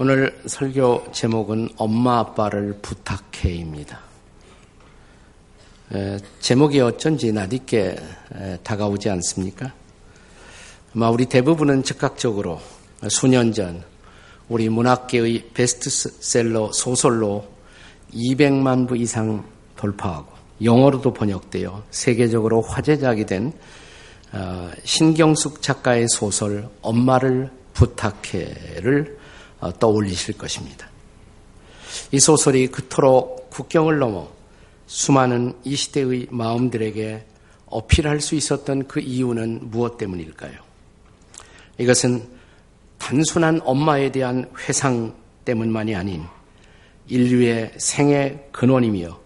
오늘 설교 제목은 엄마 아빠를 부탁해입니다. 제목이 어쩐지 나딛게 다가오지 않습니까? 아마 우리 대부분은 즉각적으로 수년 전 우리 문학계의 베스트셀러 소설로 200만 부 이상 돌파하고 영어로도 번역되어 세계적으로 화제작이 된 어, 신경숙 작가의 소설 엄마를 부탁해를 어, 떠올리실 것입니다. 이 소설이 그토록 국경을 넘어 수많은 이 시대의 마음들에게 어필할 수 있었던 그 이유는 무엇 때문일까요? 이것은 단순한 엄마에 대한 회상 때문만이 아닌 인류의 생의 근원이며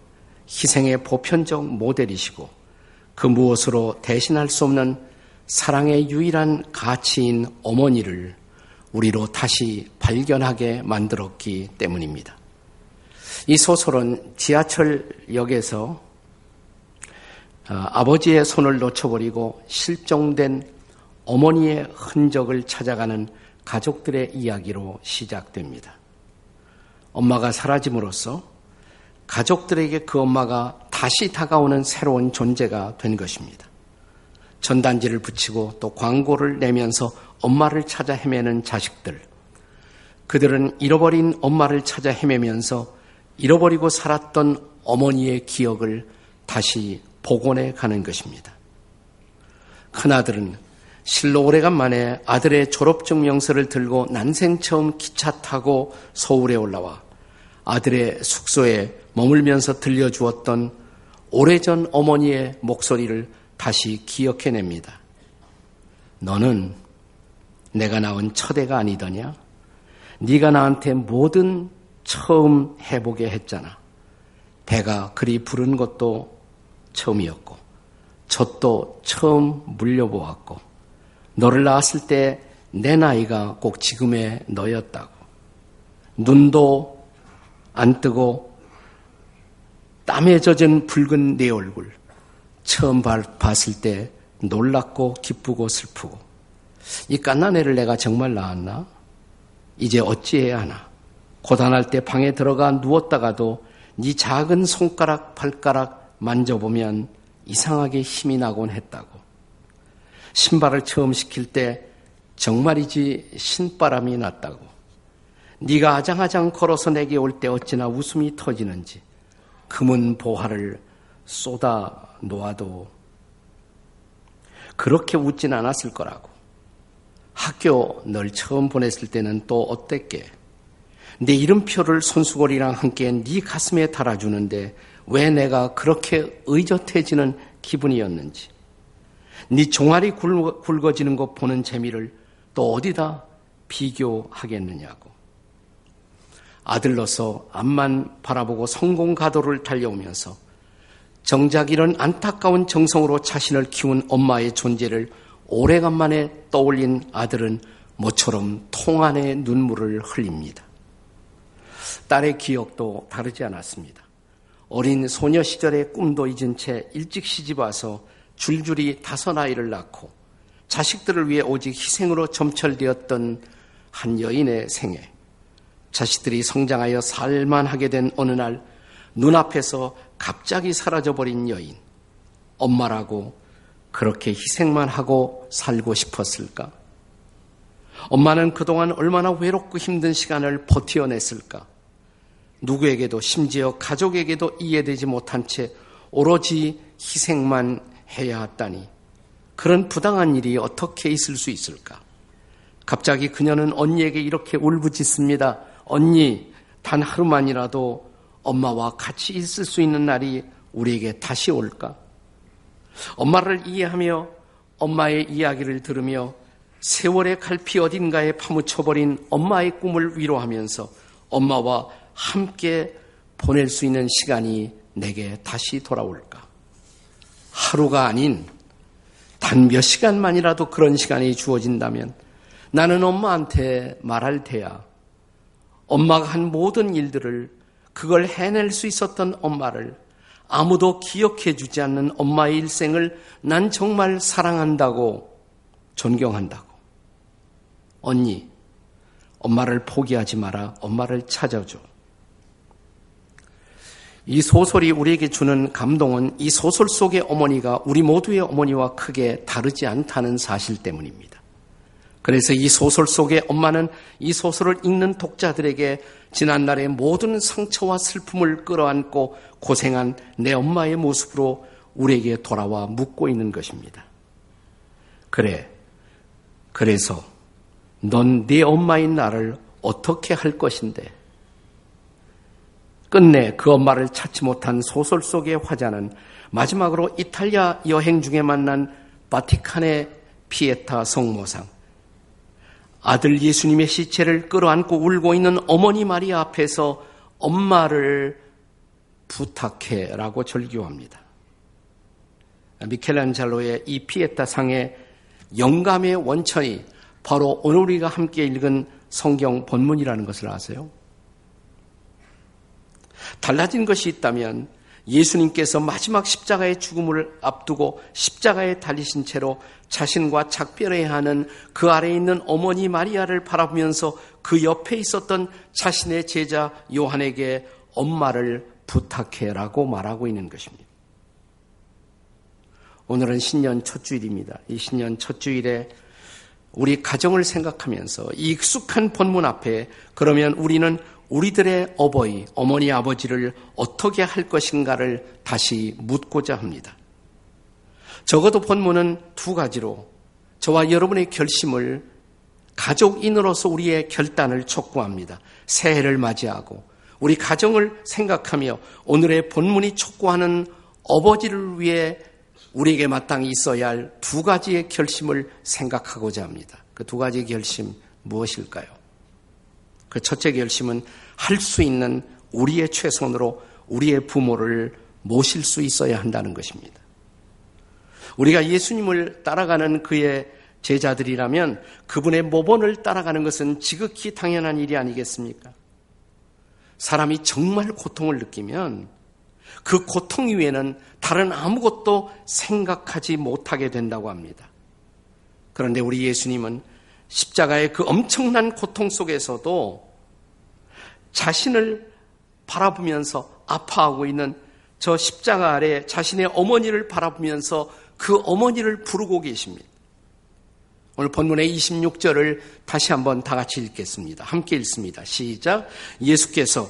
희생의 보편적 모델이시고 그 무엇으로 대신할 수 없는 사랑의 유일한 가치인 어머니를 우리로 다시 발견하게 만들었기 때문입니다. 이 소설은 지하철역에서 어, 아버지의 손을 놓쳐버리고 실종된 어머니의 흔적을 찾아가는 가족들의 이야기로 시작됩니다. 엄마가 사라짐으로써 가족들에게 그 엄마가 다시 다가오는 새로운 존재가 된 것입니다. 전단지를 붙이고 또 광고를 내면서 엄마를 찾아 헤매는 자식들. 그들은 잃어버린 엄마를 찾아 헤매면서 잃어버리고 살았던 어머니의 기억을 다시 복원해 가는 것입니다. 큰아들은 실로 오래간만에 아들의 졸업증명서를 들고 난생 처음 기차 타고 서울에 올라와 아들의 숙소에 머물면서 들려주었던 오래전 어머니의 목소리를 다시 기억해냅니다. 너는 내가 낳은 첫 애가 아니더냐? 네가 나한테 뭐든 처음 해보게 했잖아. 배가 그리 부른 것도 처음이었고, 젖도 처음 물려보았고, 너를 낳았을 때 내 나이가 꼭 지금의 너였다고. 눈도 안 뜨고 땀에 젖은 붉은 내 얼굴. 처음 봤을 때 놀랍고 기쁘고 슬프고 이 깐난 애를 내가 정말 낳았나? 이제 어찌해야 하나? 고단할 때 방에 들어가 누웠다가도 네 작은 손가락, 발가락 만져보면 이상하게 힘이 나곤 했다고. 신발을 처음 시킬 때 정말이지 신바람이 났다고. 네가 아장아장 걸어서 내게 올 때 어찌나 웃음이 터지는지 금은 보화를 쏟아 놓아도 그렇게 웃진 않았을 거라고. 학교 널 처음 보냈을 때는 또 어땠게? 내 이름표를 손수건이랑 함께 네 가슴에 달아주는데 왜 내가 그렇게 의젓해지는 기분이었는지. 네 종아리 굵어지는 것 보는 재미를 또 어디다 비교하겠느냐고. 아들로서 앞만 바라보고 성공 가도를 달려오면서 정작 이런 안타까운 정성으로 자신을 키운 엄마의 존재를 오래간만에 떠올린 아들은 모처럼 통안의 눈물을 흘립니다. 딸의 기억도 다르지 않았습니다. 어린 소녀 시절의 꿈도 잊은 채 일찍 시집 와서 줄줄이 다섯 아이를 낳고 자식들을 위해 오직 희생으로 점철되었던 한 여인의 생애. 자식들이 성장하여 살만하게 된 어느 날 눈앞에서 갑자기 사라져버린 여인. 엄마라고 그렇게 희생만 하고 살고 싶었을까? 엄마는 그동안 얼마나 외롭고 힘든 시간을 버텨냈을까? 누구에게도 심지어 가족에게도 이해되지 못한 채 오로지 희생만 해야 했다니 그런 부당한 일이 어떻게 있을 수 있을까? 갑자기 그녀는 언니에게 이렇게 울부짖습니다. 언니, 단 하루만이라도 엄마와 같이 있을 수 있는 날이 우리에게 다시 올까? 엄마를 이해하며 엄마의 이야기를 들으며 세월의 갈피 어딘가에 파묻혀버린 엄마의 꿈을 위로하면서 엄마와 함께 보낼 수 있는 시간이 내게 다시 돌아올까? 하루가 아닌 단 몇 시간만이라도 그런 시간이 주어진다면 나는 엄마한테 말할 테야. 엄마가 한 모든 일들을 그걸 해낼 수 있었던 엄마를 아무도 기억해 주지 않는 엄마의 일생을 난 정말 사랑한다고 존경한다고. 언니, 엄마를 포기하지 마라. 엄마를 찾아줘. 이 소설이 우리에게 주는 감동은 이 소설 속의 어머니가 우리 모두의 어머니와 크게 다르지 않다는 사실 때문입니다. 그래서 이 소설 속의 엄마는 이 소설을 읽는 독자들에게 지난날의 모든 상처와 슬픔을 끌어안고 고생한 내 엄마의 모습으로 우리에게 돌아와 묻고 있는 것입니다. 그래. 그래서 넌 네 엄마인 나를 어떻게 할 것인데? 끝내 그 엄마를 찾지 못한 소설 속의 화자는 마지막으로 이탈리아 여행 중에 만난 바티칸의 피에타 성모상, 아들 예수님의 시체를 끌어안고 울고 있는 어머니 마리아 앞에서 엄마를 부탁해라고 절규합니다. 미켈란젤로의 이 피에타 상의 영감의 원천이 바로 오늘 우리가 함께 읽은 성경 본문이라는 것을 아세요? 달라진 것이 있다면 예수님께서 마지막 십자가의 죽음을 앞두고 십자가에 달리신 채로 자신과 작별해야 하는 그 아래에 있는 어머니 마리아를 바라보면서 그 옆에 있었던 자신의 제자 요한에게 엄마를 부탁해라고 말하고 있는 것입니다. 오늘은 신년 첫 주일입니다. 이 신년 첫 주일에 우리 가정을 생각하면서 이 익숙한 본문 앞에 그러면 우리는 우리들의 어버이, 어머니, 아버지를 어떻게 할 것인가를 다시 묻고자 합니다. 적어도 본문은 두 가지로 저와 여러분의 결심을 가족인으로서 우리의 결단을 촉구합니다. 새해를 맞이하고 우리 가정을 생각하며 오늘의 본문이 촉구하는 아버지를 위해 우리에게 마땅히 있어야 할 두 가지의 결심을 생각하고자 합니다. 그 두 가지의 결심 무엇일까요? 그 첫째 결심은 할 수 있는 우리의 최선으로 우리의 부모를 모실 수 있어야 한다는 것입니다. 우리가 예수님을 따라가는 그의 제자들이라면 그분의 모본을 따라가는 것은 지극히 당연한 일이 아니겠습니까? 사람이 정말 고통을 느끼면 그 고통 위에는 다른 아무것도 생각하지 못하게 된다고 합니다. 그런데 우리 예수님은 십자가의 그 엄청난 고통 속에서도 자신을 바라보면서 아파하고 있는 저 십자가 아래 자신의 어머니를 바라보면서 그 어머니를 부르고 계십니다. 오늘 본문의 26절을 다시 한번 다 같이 읽겠습니다. 함께 읽습니다. 시작. 예수께서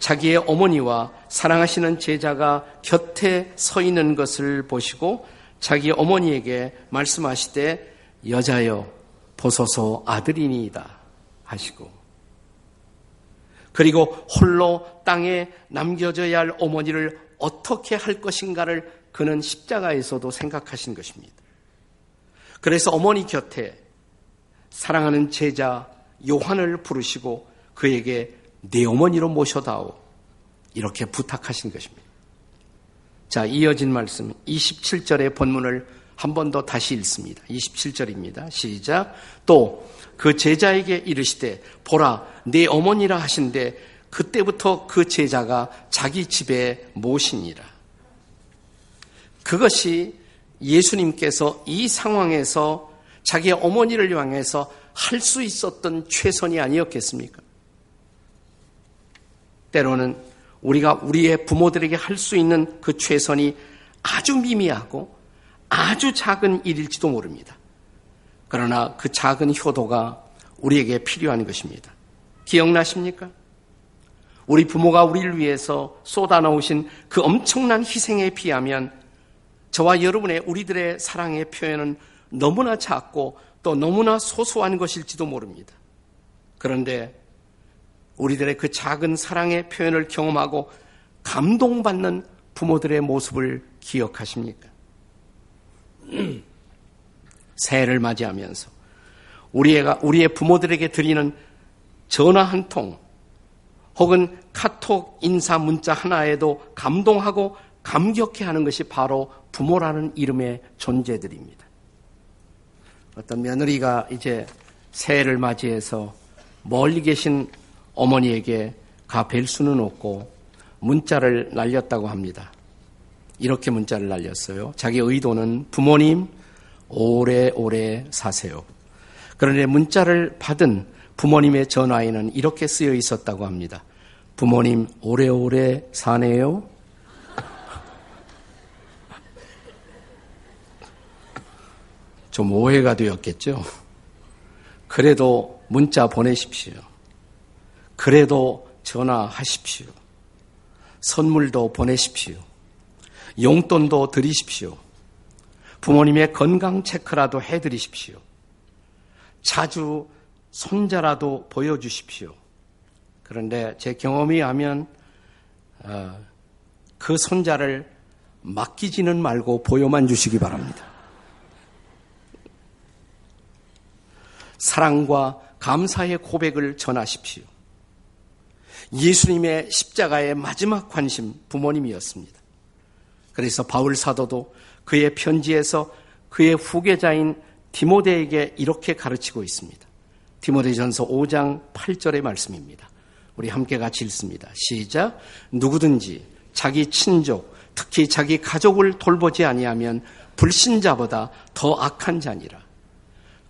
자기의 어머니와 사랑하시는 제자가 곁에 서 있는 것을 보시고 자기 어머니에게 말씀하시되 여자여 보소서 아들이니이다 하시고 그리고 홀로 땅에 남겨져야 할 어머니를 어떻게 할 것인가를 그는 십자가에서도 생각하신 것입니다. 그래서 어머니 곁에 사랑하는 제자 요한을 부르시고 그에게 내 어머니로 모셔다오. 이렇게 부탁하신 것입니다. 자, 이어진 말씀 27절의 본문을 한 번 더 다시 읽습니다. 27절입니다. 시작. 또 그 제자에게 이르시되 보라 내 어머니라 하신데 그때부터 그 제자가 자기 집에 모시니라. 그것이 예수님께서 이 상황에서 자기의 어머니를 향해서 할 수 있었던 최선이 아니었겠습니까? 때로는 우리가 우리의 부모들에게 할 수 있는 그 최선이 아주 미미하고 아주 작은 일일지도 모릅니다. 그러나 그 작은 효도가 우리에게 필요한 것입니다. 기억나십니까? 우리 부모가 우리를 위해서 쏟아놓으신 그 엄청난 희생에 비하면 저와 여러분의 우리들의 사랑의 표현은 너무나 작고 또 너무나 소소한 것일지도 모릅니다. 그런데 우리들의 그 작은 사랑의 표현을 경험하고 감동받는 부모들의 모습을 기억하십니까? 새해를 맞이하면서 우리가 우리의 부모들에게 드리는 전화 한 통, 혹은 카톡 인사 문자 하나에도 감동하고 감격해 하는 것이 바로 부모라는 이름의 존재들입니다. 어떤 며느리가 이제 새해를 맞이해서 멀리 계신 어머니에게 가 뵐 수는 없고 문자를 날렸다고 합니다. 이렇게 문자를 날렸어요. 자기 의도는 부모님 오래오래 사세요. 그런데 문자를 받은 부모님의 전화에는 이렇게 쓰여 있었다고 합니다. 부모님 오래오래 사네요. 좀 오해가 되었겠죠. 그래도 문자 보내십시오. 그래도 전화하십시오. 선물도 보내십시오. 용돈도 드리십시오. 부모님의 건강 체크라도 해드리십시오. 자주 손자라도 보여주십시오. 그런데 제 경험이 하면 어, 그 손자를 맡기지는 말고 보여만 주시기 바랍니다. 사랑과 감사의 고백을 전하십시오. 예수님의 십자가의 마지막 관심 부모님이었습니다. 그래서 바울 사도도 그의 편지에서 그의 후계자인 디모데에게 이렇게 가르치고 있습니다. 디모데전서 5장 8절의 말씀입니다. 우리 함께 같이 읽습니다. 시작. 누구든지 자기 친족, 특히 자기 가족을 돌보지 아니하면 불신자보다 더 악한 자니라.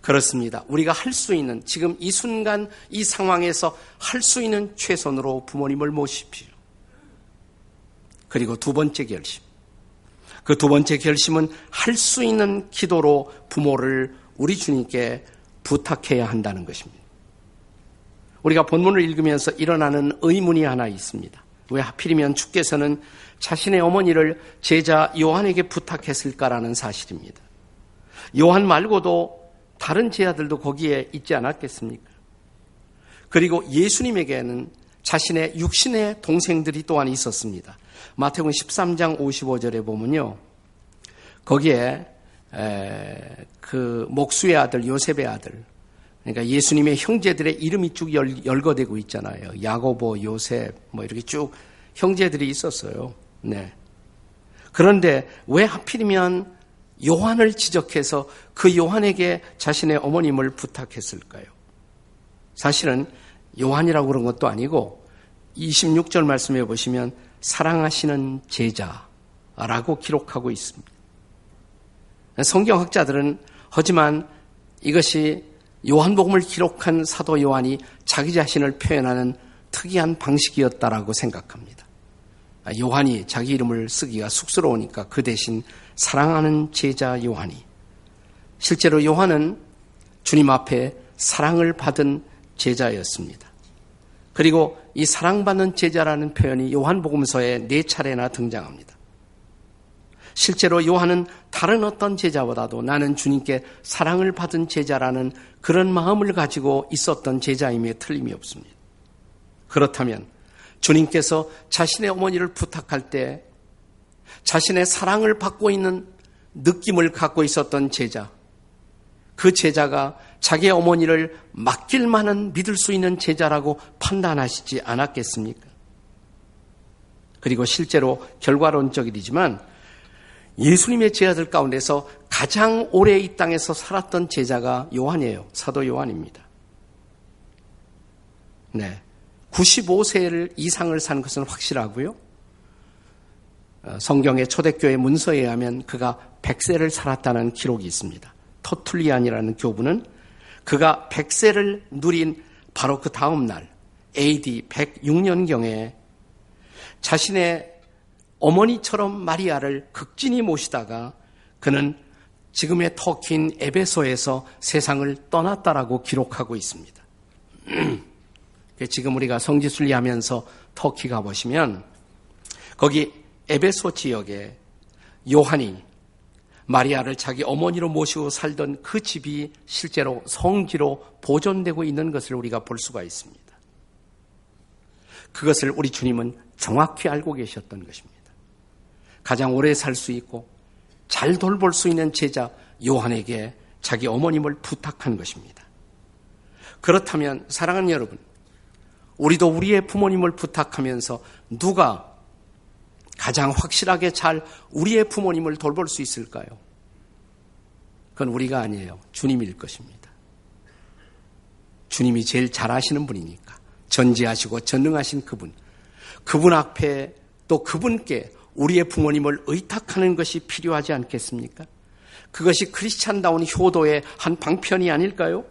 그렇습니다. 우리가 할 수 있는 지금 이 순간 이 상황에서 할 수 있는 최선으로 부모님을 모십시오. 그리고 두 번째 결심. 그 두 번째 결심은 할 수 있는 기도로 부모를 우리 주님께 부탁해야 한다는 것입니다. 우리가 본문을 읽으면서 일어나는 의문이 하나 있습니다. 왜 하필이면 주께서는 자신의 어머니를 제자 요한에게 부탁했을까라는 사실입니다. 요한 말고도 다른 제자들도 거기에 있지 않았겠습니까? 그리고 예수님에게는 자신의 육신의 동생들이 또한 있었습니다. 마태복음 13장 55절에 보면요. 거기에 그 목수의 아들 요셉의 아들 그러니까 예수님의 형제들의 이름이 쭉 열 거되고 있잖아요. 야고보, 요셉 뭐 이렇게 쭉 형제들이 있었어요. 네. 그런데 왜 하필이면 요한을 지적해서 그 요한에게 자신의 어머님을 부탁했을까요? 사실은 요한이라고 그런 것도 아니고 26절 말씀해 보시면 사랑하시는 제자라고 기록하고 있습니다. 성경학자들은 하지만 이것이 요한복음을 기록한 사도 요한이 자기 자신을 표현하는 특이한 방식이었다라고 생각합니다. 요한이 자기 이름을 쓰기가 쑥스러우니까 그 대신 사랑하는 제자 요한이 실제로 요한은 주님 앞에 사랑을 받은 제자였습니다. 그리고 이 사랑받는 제자라는 표현이 요한복음서에 네 차례나 등장합니다. 실제로 요한은 다른 어떤 제자보다도 나는 주님께 사랑을 받은 제자라는 그런 마음을 가지고 있었던 제자임에 틀림이 없습니다. 그렇다면 주님께서 자신의 어머니를 부탁할 때 자신의 사랑을 받고 있는 느낌을 갖고 있었던 제자, 그 제자가 자기 어머니를 맡길 만한 믿을 수 있는 제자라고 판단하시지 않았겠습니까? 그리고 실제로 결과론적이지만 예수님의 제자들 가운데서 가장 오래 이 땅에서 살았던 제자가 요한이에요. 사도 요한입니다. 네. 95세를 이상을 산 것은 확실하고요. 어, 성경의 초대교회 문서에 의하면 그가 100세를 살았다는 기록이 있습니다. 터툴리안이라는 교부는 그가 100세를 누린 바로 그 다음 날 AD 106년경에 자신의 어머니처럼 마리아를 극진히 모시다가 그는 지금의 터키인 에베소에서 세상을 떠났다라고 기록하고 있습니다. 지금 우리가 성지순례 하면서 터키 가보시면 거기 에베소 지역에 요한이 마리아를 자기 어머니로 모시고 살던 그 집이 실제로 성지로 보존되고 있는 것을 우리가 볼 수가 있습니다. 그것을 우리 주님은 정확히 알고 계셨던 것입니다. 가장 오래 살 수 있고 잘 돌볼 수 있는 제자 요한에게 자기 어머님을 부탁한 것입니다. 그렇다면 사랑하는 여러분, 우리도 우리의 부모님을 부탁하면서 누가 가장 확실하게 잘 우리의 부모님을 돌볼 수 있을까요? 그건 우리가 아니에요. 주님일 것입니다. 주님이 제일 잘 아시는 분이니까. 전지하시고 전능하신 그분. 그분 앞에 또 그분께 우리의 부모님을 의탁하는 것이 필요하지 않겠습니까? 그것이 크리스찬다운 효도의 한 방편이 아닐까요?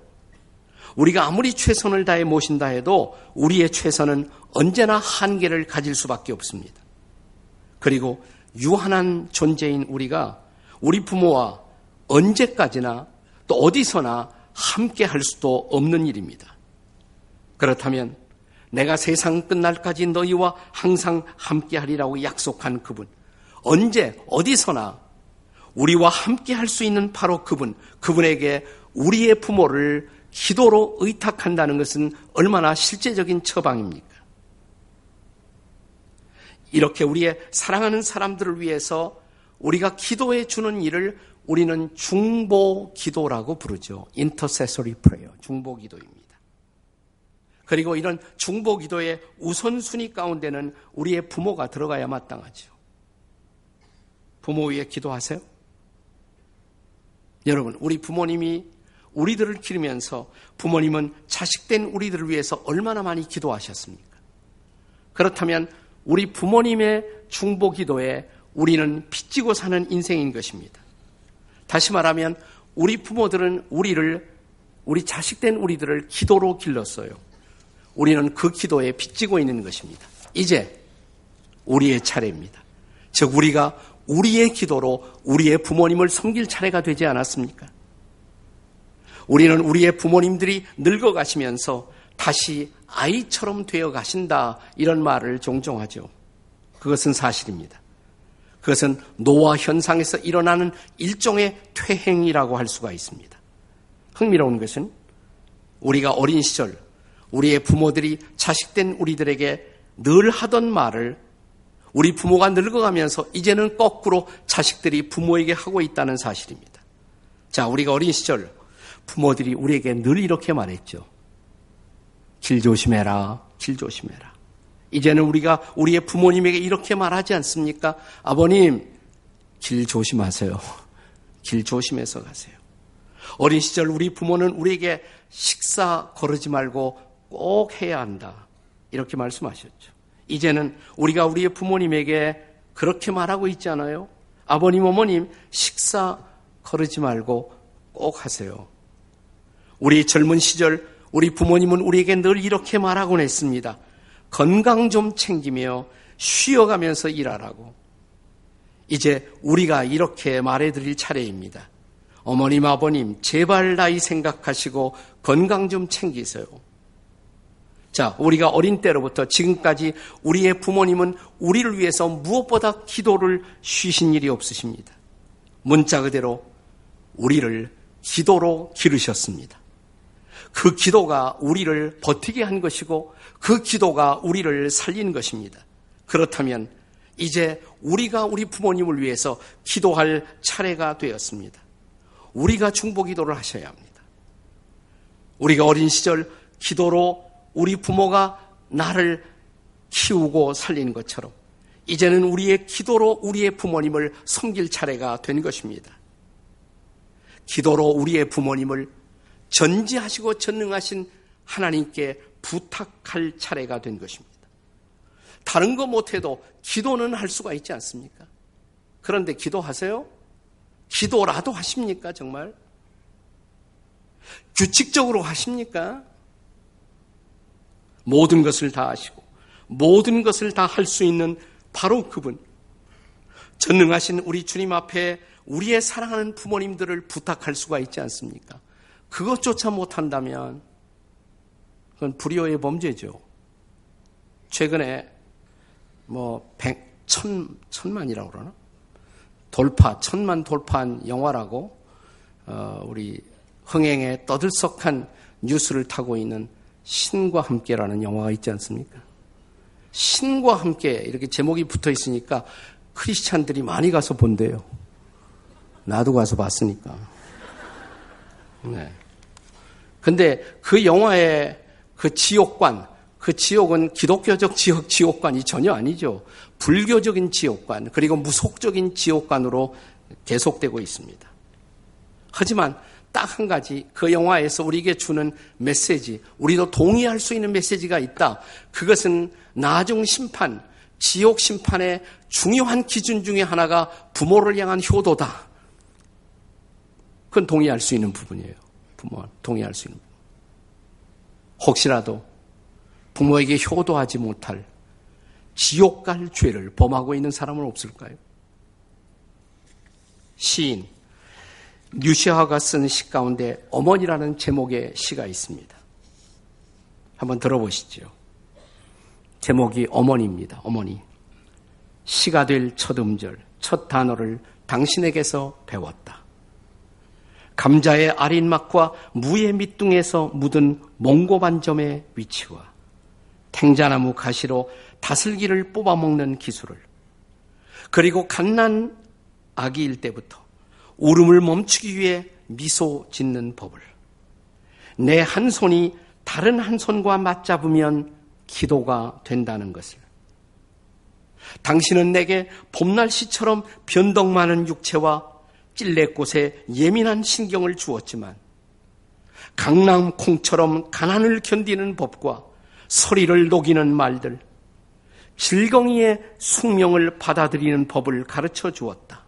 우리가 아무리 최선을 다해 모신다 해도 우리의 최선은 언제나 한계를 가질 수밖에 없습니다. 그리고 유한한 존재인 우리가 우리 부모와 언제까지나 또 어디서나 함께 할 수도 없는 일입니다. 그렇다면 내가 세상 끝날까지 너희와 항상 함께 하리라고 약속한 그분, 언제, 어디서나 우리와 함께 할 수 있는 바로 그분, 그분에게 우리의 부모를 기도로 의탁한다는 것은 얼마나 실제적인 처방입니까? 이렇게 우리의 사랑하는 사람들을 위해서 우리가 기도해 주는 일을 우리는 중보 기도라고 부르죠. intercessory prayer, 중보 기도입니다. 그리고 이런 중보 기도의 우선순위 가운데는 우리의 부모가 들어가야 마땅하죠. 부모 위에 기도하세요? 여러분, 우리 부모님이 우리들을 기르면서 부모님은 자식된 우리들을 위해서 얼마나 많이 기도하셨습니까? 그렇다면 우리 부모님의 중보 기도에 우리는 빚지고 사는 인생인 것입니다. 다시 말하면 우리 부모들은 우리를 우리 자식된 우리들을 기도로 길렀어요. 우리는 그 기도에 빚지고 있는 것입니다. 이제 우리의 차례입니다. 즉 우리가 우리의 기도로 우리의 부모님을 섬길 차례가 되지 않았습니까? 우리는 우리의 부모님들이 늙어가시면서 다시 아이처럼 되어 가신다 이런 말을 종종 하죠. 그것은 사실입니다. 그것은 노화 현상에서 일어나는 일종의 퇴행이라고 할 수가 있습니다. 흥미로운 것은 우리가 어린 시절 우리의 부모들이 자식된 우리들에게 늘 하던 말을 우리 부모가 늙어가면서 이제는 거꾸로 자식들이 부모에게 하고 있다는 사실입니다. 자, 우리가 어린 시절 부모들이 우리에게 늘 이렇게 말했죠. 길 조심해라, 길 조심해라. 이제는 우리가 우리의 부모님에게 이렇게 말하지 않습니까? 아버님, 길 조심하세요. 길 조심해서 가세요. 어린 시절 우리 부모는 우리에게 식사 거르지 말고 꼭 해야 한다. 이렇게 말씀하셨죠. 이제는 우리가 우리의 부모님에게 그렇게 말하고 있잖아요. 아버님, 어머님, 식사 거르지 말고 꼭 하세요. 우리 젊은 시절 우리 부모님은 우리에게 늘 이렇게 말하곤 했습니다. 건강 좀 챙기며 쉬어가면서 일하라고. 이제 우리가 이렇게 말해드릴 차례입니다. 어머님, 아버님, 제발 나이 생각하시고 건강 좀 챙기세요. 자, 우리가 어린 때로부터 지금까지 우리의 부모님은 우리를 위해서 무엇보다 기도를 쉬신 일이 없으십니다. 문자 그대로 우리를 기도로 기르셨습니다. 그 기도가 우리를 버티게 한 것이고 그 기도가 우리를 살린 것입니다. 그렇다면 이제 우리가 우리 부모님을 위해서 기도할 차례가 되었습니다. 우리가 중보 기도를 하셔야 합니다. 우리가 어린 시절 기도로 우리 부모가 나를 키우고 살린 것처럼 이제는 우리의 기도로 우리의 부모님을 섬길 차례가 된 것입니다. 기도로 우리의 부모님을 전지하시고 전능하신 하나님께 부탁할 차례가 된 것입니다. 다른 거 못해도 기도는 할 수가 있지 않습니까? 그런데 기도하세요? 기도라도 하십니까, 정말? 규칙적으로 하십니까? 모든 것을 다 하시고 모든 것을 다 할 수 있는 바로 그분. 전능하신 우리 주님 앞에 우리의 사랑하는 부모님들을 부탁할 수가 있지 않습니까? 그것조차 못한다면 그건 불의의 범죄죠. 최근에 뭐 백, 천, 천만이라고 그러나? 돌파, 천만 돌파한 영화라고 어, 우리 흥행에 떠들썩한 뉴스를 타고 있는 신과 함께라는 영화가 있지 않습니까? 신과 함께 이렇게 제목이 붙어 있으니까 크리스찬들이 많이 가서 본대요. 나도 가서 봤으니까. 네. 근데 그 영화의 그 지옥관, 그 지옥은 기독교적 지옥, 지옥관이 전혀 아니죠. 불교적인 지옥관, 그리고 무속적인 지옥관으로 계속되고 있습니다. 하지만 딱 한 가지 그 영화에서 우리에게 주는 메시지, 우리도 동의할 수 있는 메시지가 있다. 그것은 나중 심판, 지옥 심판의 중요한 기준 중에 하나가 부모를 향한 효도다. 그건 동의할 수 있는 부분이에요. 부모 동의할 수 있는 부분. 혹시라도 부모에게 효도하지 못할 지옥 갈 죄를 범하고 있는 사람은 없을까요? 시인 뉴시아가 쓴 시 가운데 어머니라는 제목의 시가 있습니다. 한번 들어보시죠. 제목이 어머니입니다. 어머니. 시가 될 첫 음절, 첫 단어를 당신에게서 배웠다. 감자의 아린 맛과 무의 밑둥에서 묻은 몽고반점의 위치와 탱자나무 가시로 다슬기를 뽑아먹는 기술을 그리고 갓난 아기일 때부터 울음을 멈추기 위해 미소 짓는 법을 내 한 손이 다른 한 손과 맞잡으면 기도가 된다는 것을 당신은 내게 봄날씨처럼 변덕 많은 육체와 찔레꽃에 예민한 신경을 주었지만 강낭콩처럼 가난을 견디는 법과 소리를 녹이는 말들, 질경이의 숙명을 받아들이는 법을 가르쳐 주었다.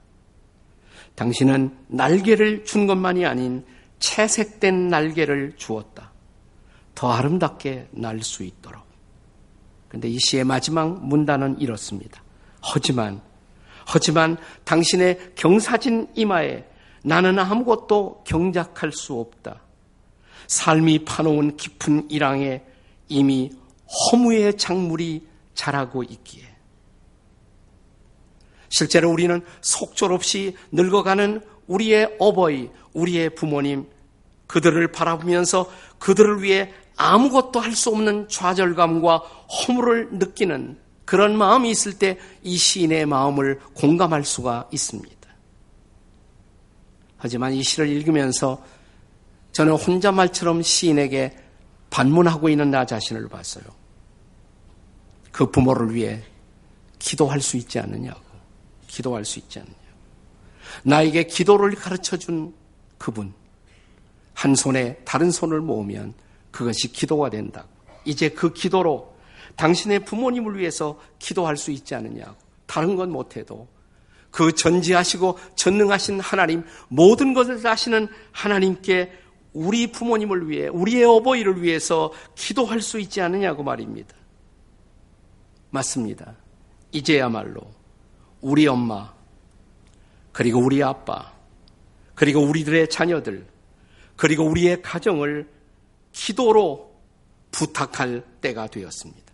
당신은 날개를 준 것만이 아닌 채색된 날개를 주었다. 더 아름답게 날 수 있도록. 근데 이 시의 마지막 문단은 이렇습니다. 하지만, 하지만 당신의 경사진 이마에 나는 아무것도 경작할 수 없다. 삶이 파놓은 깊은 일항에 이미 허무의 작물이 자라고 있기에. 실제로 우리는 속절없이 늙어가는 우리의 어버이, 우리의 부모님, 그들을 바라보면서 그들을 위해 아무것도 할 수 없는 좌절감과 허물을 느끼는 그런 마음이 있을 때 이 시인의 마음을 공감할 수가 있습니다. 하지만 이 시를 읽으면서 저는 혼자 말처럼 시인에게 반문하고 있는 나 자신을 봤어요. 그 부모를 위해 기도할 수 있지 않느냐고. 기도할 수 있지 않느냐고. 나에게 기도를 가르쳐 준 그분. 한 손에 다른 손을 모으면 그것이 기도가 된다고. 이제 그 기도로 당신의 부모님을 위해서 기도할 수 있지 않느냐고. 다른 건 못해도 그 전지하시고 전능하신 하나님, 모든 것을 아시는 하나님께 우리 부모님을 위해, 우리의 어버이를 위해서 기도할 수 있지 않느냐고 말입니다. 맞습니다. 이제야말로 우리 엄마, 그리고 우리 아빠, 그리고 우리들의 자녀들, 그리고 우리의 가정을 기도로 부탁할 때가 되었습니다.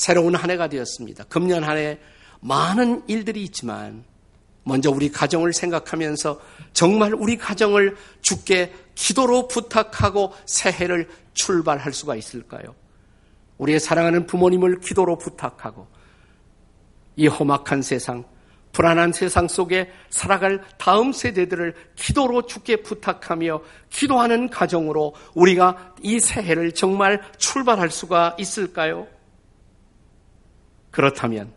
새로운 한 해가 되었습니다. 금년 한 해 많은 일들이 있지만 먼저 우리 가정을 생각하면서 정말 우리 가정을 죽게 기도로 부탁하고 새해를 출발할 수가 있을까요? 우리의 사랑하는 부모님을 기도로 부탁하고 이 험악한 세상, 불안한 세상 속에 살아갈 다음 세대들을 기도로 죽게 부탁하며 기도하는 가정으로 우리가 이 새해를 정말 출발할 수가 있을까요? 그렇다면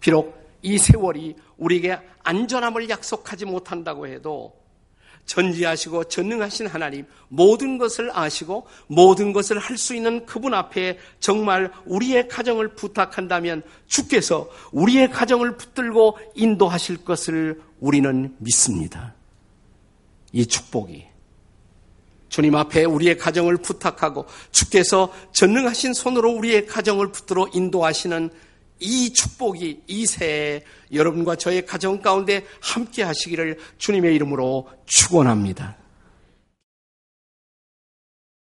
비록 이 세월이 우리에게 안전함을 약속하지 못한다고 해도 전지하시고 전능하신 하나님 모든 것을 아시고 모든 것을 할 수 있는 그분 앞에 정말 우리의 가정을 부탁한다면 주께서 우리의 가정을 붙들고 인도하실 것을 우리는 믿습니다. 이 축복이 주님 앞에 우리의 가정을 부탁하고 주께서 전능하신 손으로 우리의 가정을 붙들어 인도하시는 이 축복이 이 새해 여러분과 저의 가정 가운데 함께 하시기를 주님의 이름으로 축원합니다.